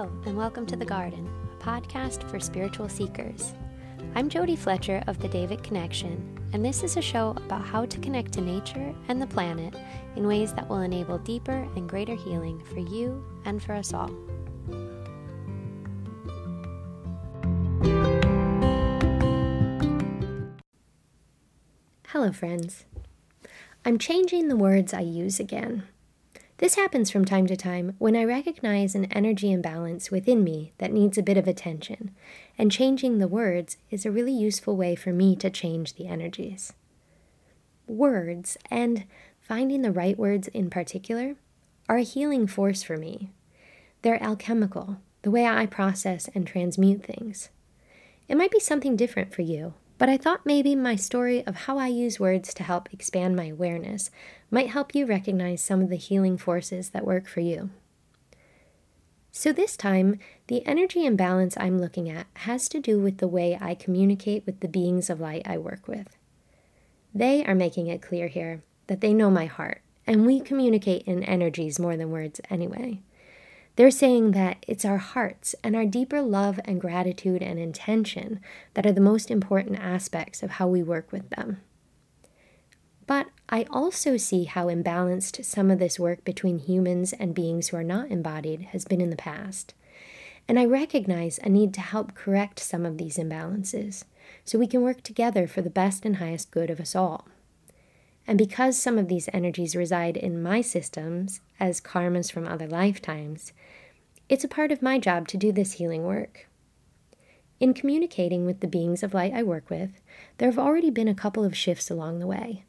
Hello, and welcome to The Garden, a podcast for spiritual seekers. I'm Jodie Fletcher of the Devic Connection, and this is a show about how to connect to nature and the planet in ways that will enable deeper and greater healing for you and for us all. Hello, friends. I'm changing the words I use again. This happens from time to time when I recognize an energy imbalance within me that needs a bit of attention, and changing the words is a really useful way for me to change the energies. Words, and finding the right words in particular, are a healing force for me. They're alchemical, the way I process and transmute things. It might be something different for you, but I thought maybe my story of how I use words to help expand my awareness might help you recognize some of the healing forces that work for you. So, this time, the energy imbalance I'm looking at has to do with the way I communicate with the beings of light I work with. They are making it clear here that they know my heart, and we communicate in energies more than words anyway. They're saying that it's our hearts and our deeper love and gratitude and intention that are the most important aspects of how we work with them. But I also see how imbalanced some of this work between humans and beings who are not embodied has been in the past. And I recognize a need to help correct some of these imbalances so we can work together for the best and highest good of us all. And because some of these energies reside in my systems as karmas from other lifetimes, it's a part of my job to do this healing work. In communicating with the beings of light I work with, there have already been a couple of shifts along the way.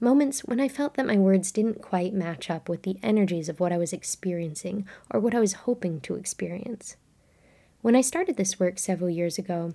Moments when I felt that my words didn't quite match up with the energies of what I was experiencing or what I was hoping to experience. When I started this work several years ago,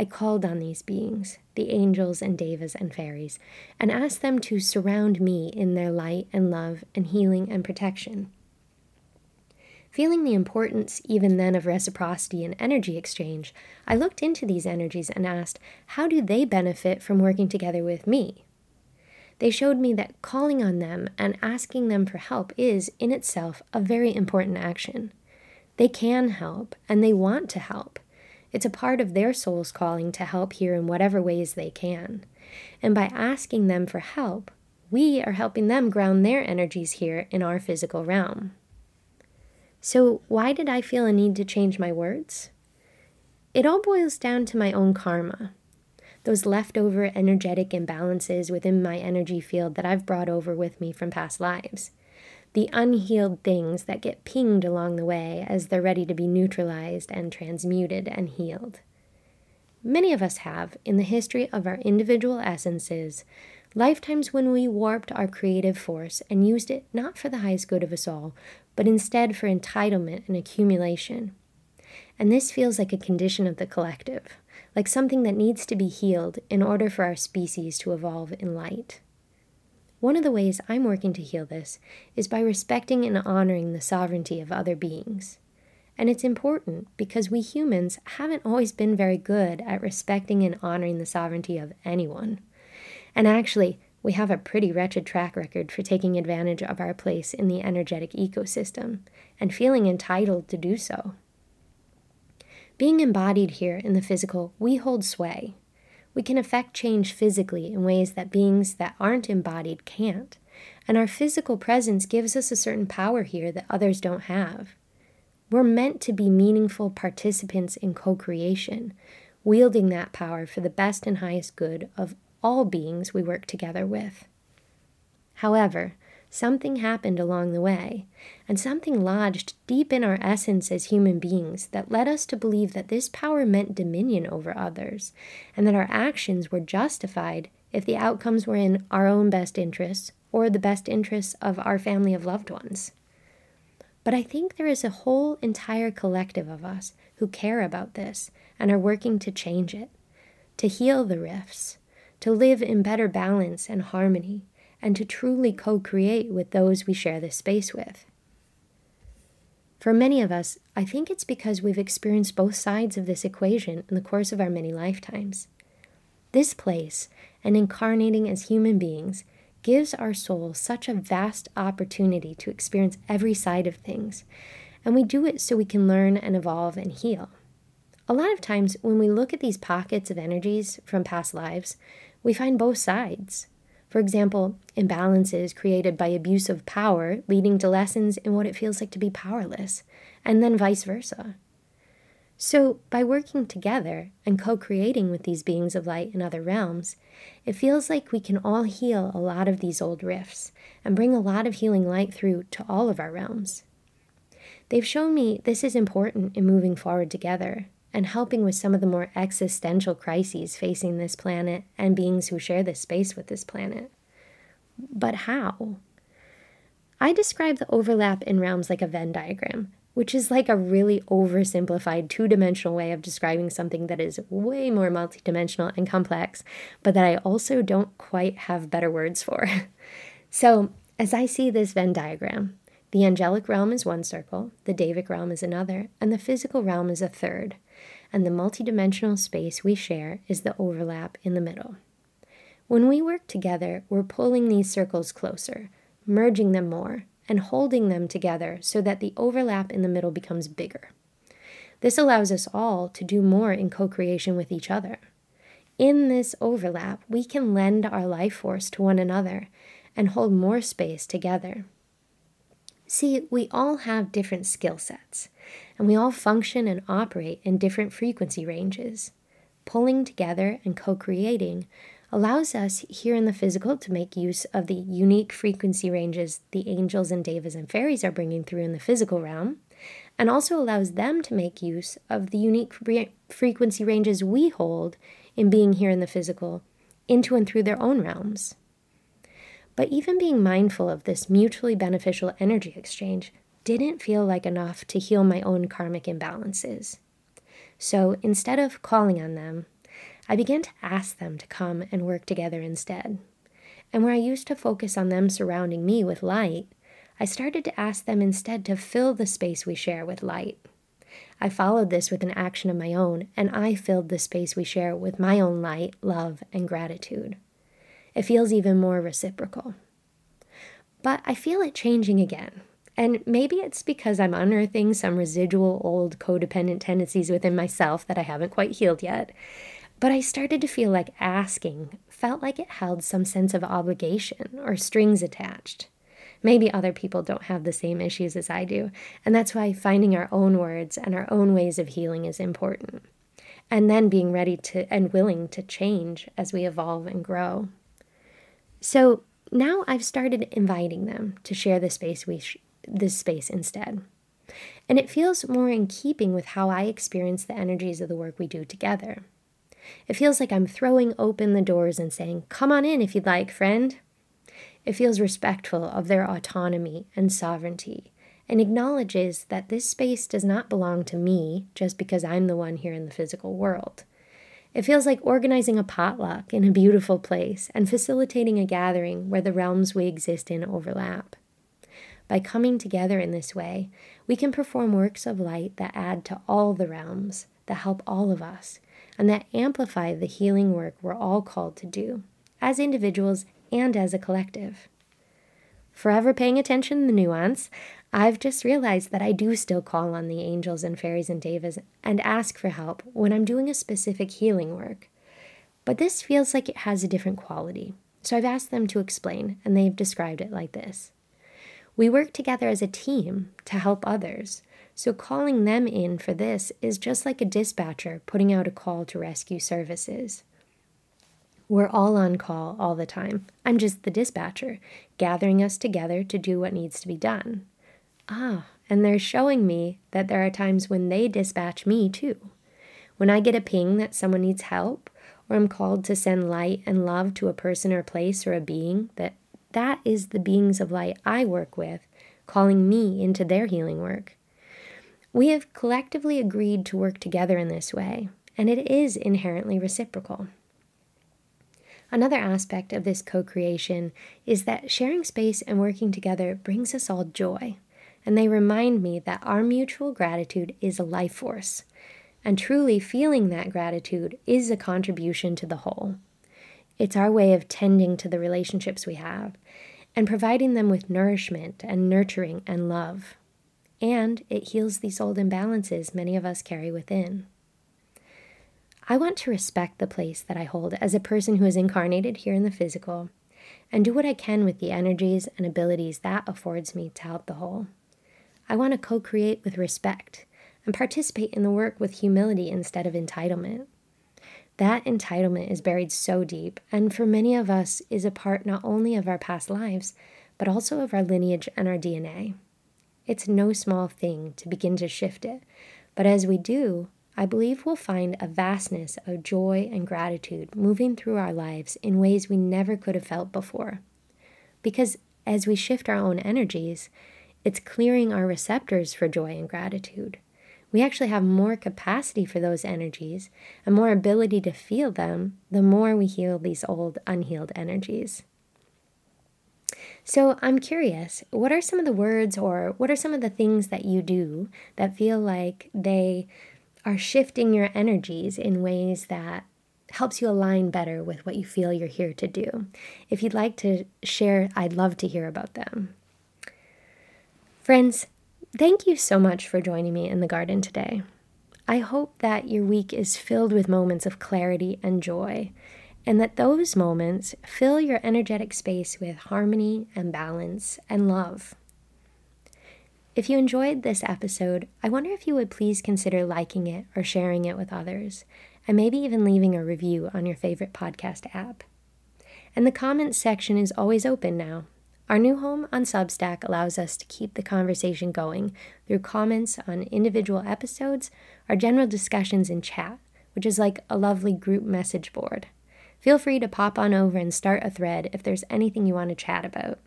I called on these beings, the angels and devas and fairies, and asked them to surround me in their light and love and healing and protection. Feeling the importance even then of reciprocity and energy exchange, I looked into these energies and asked, how do they benefit from working together with me? They showed me that calling on them and asking them for help is, in itself, a very important action. They can help, and they want to help. It's a part of their soul's calling to help here in whatever ways they can. And by asking them for help, we are helping them ground their energies here in our physical realm. So, why did I feel a need to change my words? It all boils down to my own karma. Those leftover energetic imbalances within my energy field that I've brought over with me from past lives. The unhealed things that get pinged along the way as they're ready to be neutralized and transmuted and healed. Many of us have, in the history of our individual essences, lifetimes when we warped our creative force and used it not for the highest good of us all, but instead for entitlement and accumulation. And this feels like a condition of the collective, like something that needs to be healed in order for our species to evolve in light. One of the ways I'm working to heal this is by respecting and honoring the sovereignty of other beings. And it's important because we humans haven't always been very good at respecting and honoring the sovereignty of anyone. And actually, we have a pretty wretched track record for taking advantage of our place in the energetic ecosystem and feeling entitled to do so. Being embodied here in the physical, we hold sway. We can affect change physically in ways that beings that aren't embodied can't, and our physical presence gives us a certain power here that others don't have. We're meant to be meaningful participants in co creation, wielding that power for the best and highest good of all beings we work together with. However, something happened along the way, and something lodged deep in our essence as human beings that led us to believe that this power meant dominion over others, and that our actions were justified if the outcomes were in our own best interests or the best interests of our family of loved ones. But I think there is a whole entire collective of us who care about this and are working to change it, to heal the rifts, to live in better balance and harmony, and to truly co create with those we share this space with. For many of us, I think it's because we've experienced both sides of this equation in the course of our many lifetimes. This place, and incarnating as human beings, gives our soul such a vast opportunity to experience every side of things. And we do it so we can learn and evolve and heal. A lot of times, when we look at these pockets of energies from past lives, we find both sides. For example, imbalances created by abuse of power leading to lessons in what it feels like to be powerless, and then vice versa. So, by working together and co creating with these beings of light in other realms, it feels like we can all heal a lot of these old rifts and bring a lot of healing light through to all of our realms. They've shown me this is important in moving forward together and helping with some of the more existential crises facing this planet and beings who share this space with this planet. But how? I describe the overlap in realms like a Venn diagram, which is like a really oversimplified two dimensional way of describing something that is way more multidimensional and complex, but that I also don't quite have better words for. so, as I see this Venn diagram, the angelic realm is one circle, the Devic realm is another, and the physical realm is a third. And the multidimensional space we share is the overlap in the middle. When we work together, we're pulling these circles closer, merging them more, and holding them together so that the overlap in the middle becomes bigger. This allows us all to do more in co creation with each other. In this overlap, we can lend our life force to one another and hold more space together. See, we all have different skill sets, and we all function and operate in different frequency ranges. Pulling together and co creating allows us here in the physical to make use of the unique frequency ranges the angels and devas and fairies are bringing through in the physical realm, and also allows them to make use of the unique frequency ranges we hold in being here in the physical into and through their own realms. But even being mindful of this mutually beneficial energy exchange didn't feel like enough to heal my own karmic imbalances. So instead of calling on them, I began to ask them to come and work together instead. And where I used to focus on them surrounding me with light, I started to ask them instead to fill the space we share with light. I followed this with an action of my own, and I filled the space we share with my own light, love, and gratitude. It feels even more reciprocal. But I feel it changing again. And maybe it's because I'm unearthing some residual old codependent tendencies within myself that I haven't quite healed yet. But I started to feel like asking felt like it held some sense of obligation or strings attached. Maybe other people don't have the same issues as I do, and that's why finding our own words and our own ways of healing is important. And then being ready to and willing to change as we evolve and grow. So now I've started inviting them to share the space we sh- this space instead. And it feels more in keeping with how I experience the energies of the work we do together. It feels like I'm throwing open the doors and saying, Come on in if you'd like, friend. It feels respectful of their autonomy and sovereignty and acknowledges that this space does not belong to me just because I'm the one here in the physical world. It feels like organizing a potluck in a beautiful place and facilitating a gathering where the realms we exist in overlap. By coming together in this way, we can perform works of light that add to all the realms, that help all of us, and that amplify the healing work we're all called to do, as individuals and as a collective. Forever paying attention to the nuance, I've just realized that I do still call on the angels and fairies and devas and ask for help when I'm doing a specific healing work. But this feels like it has a different quality, so I've asked them to explain, and they've described it like this We work together as a team to help others, so calling them in for this is just like a dispatcher putting out a call to rescue services. We're all on call all the time. I'm just the dispatcher, gathering us together to do what needs to be done. Ah, and they're showing me that there are times when they dispatch me too. When I get a ping that someone needs help, or I'm called to send light and love to a person or place or a being, that that is the beings of light I work with, calling me into their healing work. We have collectively agreed to work together in this way, and it is inherently reciprocal. Another aspect of this co creation is that sharing space and working together brings us all joy, and they remind me that our mutual gratitude is a life force, and truly feeling that gratitude is a contribution to the whole. It's our way of tending to the relationships we have and providing them with nourishment and nurturing and love. and it heals these old imbalances many of us carry within. I want to respect the place that I hold as a person who is incarnated here in the physical and do what I can with the energies and abilities that affords me to help the whole. I want to co create with respect and participate in the work with humility instead of entitlement. That entitlement is buried so deep, and for many of us is a part not only of our past lives, but also of our lineage and our DNA. It's no small thing to begin to shift it, but as we do, I believe we'll find a vastness of joy and gratitude moving through our lives in ways we never could have felt before. Because as we shift our own energies, it's clearing our receptors for joy and gratitude. We actually have more capacity for those energies and more ability to feel them the more we heal these old, unhealed energies. So I'm curious, what are some of the words or what are some of the things that you do that feel like they are shifting your energies in ways that helps you align better with what you feel you're here to do. If you'd like to share, I'd love to hear about them. Friends, thank you so much for joining me in the garden today. I hope that your week is filled with moments of clarity and joy, and that those moments fill your energetic space with harmony and balance and love. If you enjoyed this episode, I wonder if you would please consider liking it or sharing it with others, and maybe even leaving a review on your favorite podcast app. And the comments section is always open now. Our new home on Substack allows us to keep the conversation going through comments on individual episodes or general discussions in chat, which is like a lovely group message board. Feel free to pop on over and start a thread if there's anything you want to chat about.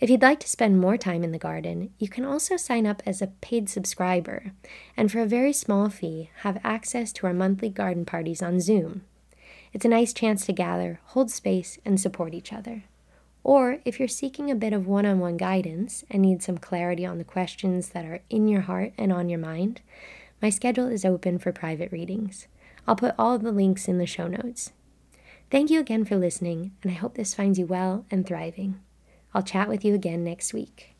If you'd like to spend more time in the garden, you can also sign up as a paid subscriber, and for a very small fee, have access to our monthly garden parties on Zoom. It's a nice chance to gather, hold space, and support each other. Or if you're seeking a bit of one on one guidance and need some clarity on the questions that are in your heart and on your mind, my schedule is open for private readings. I'll put all the links in the show notes. Thank you again for listening, and I hope this finds you well and thriving. I'll chat with you again next week.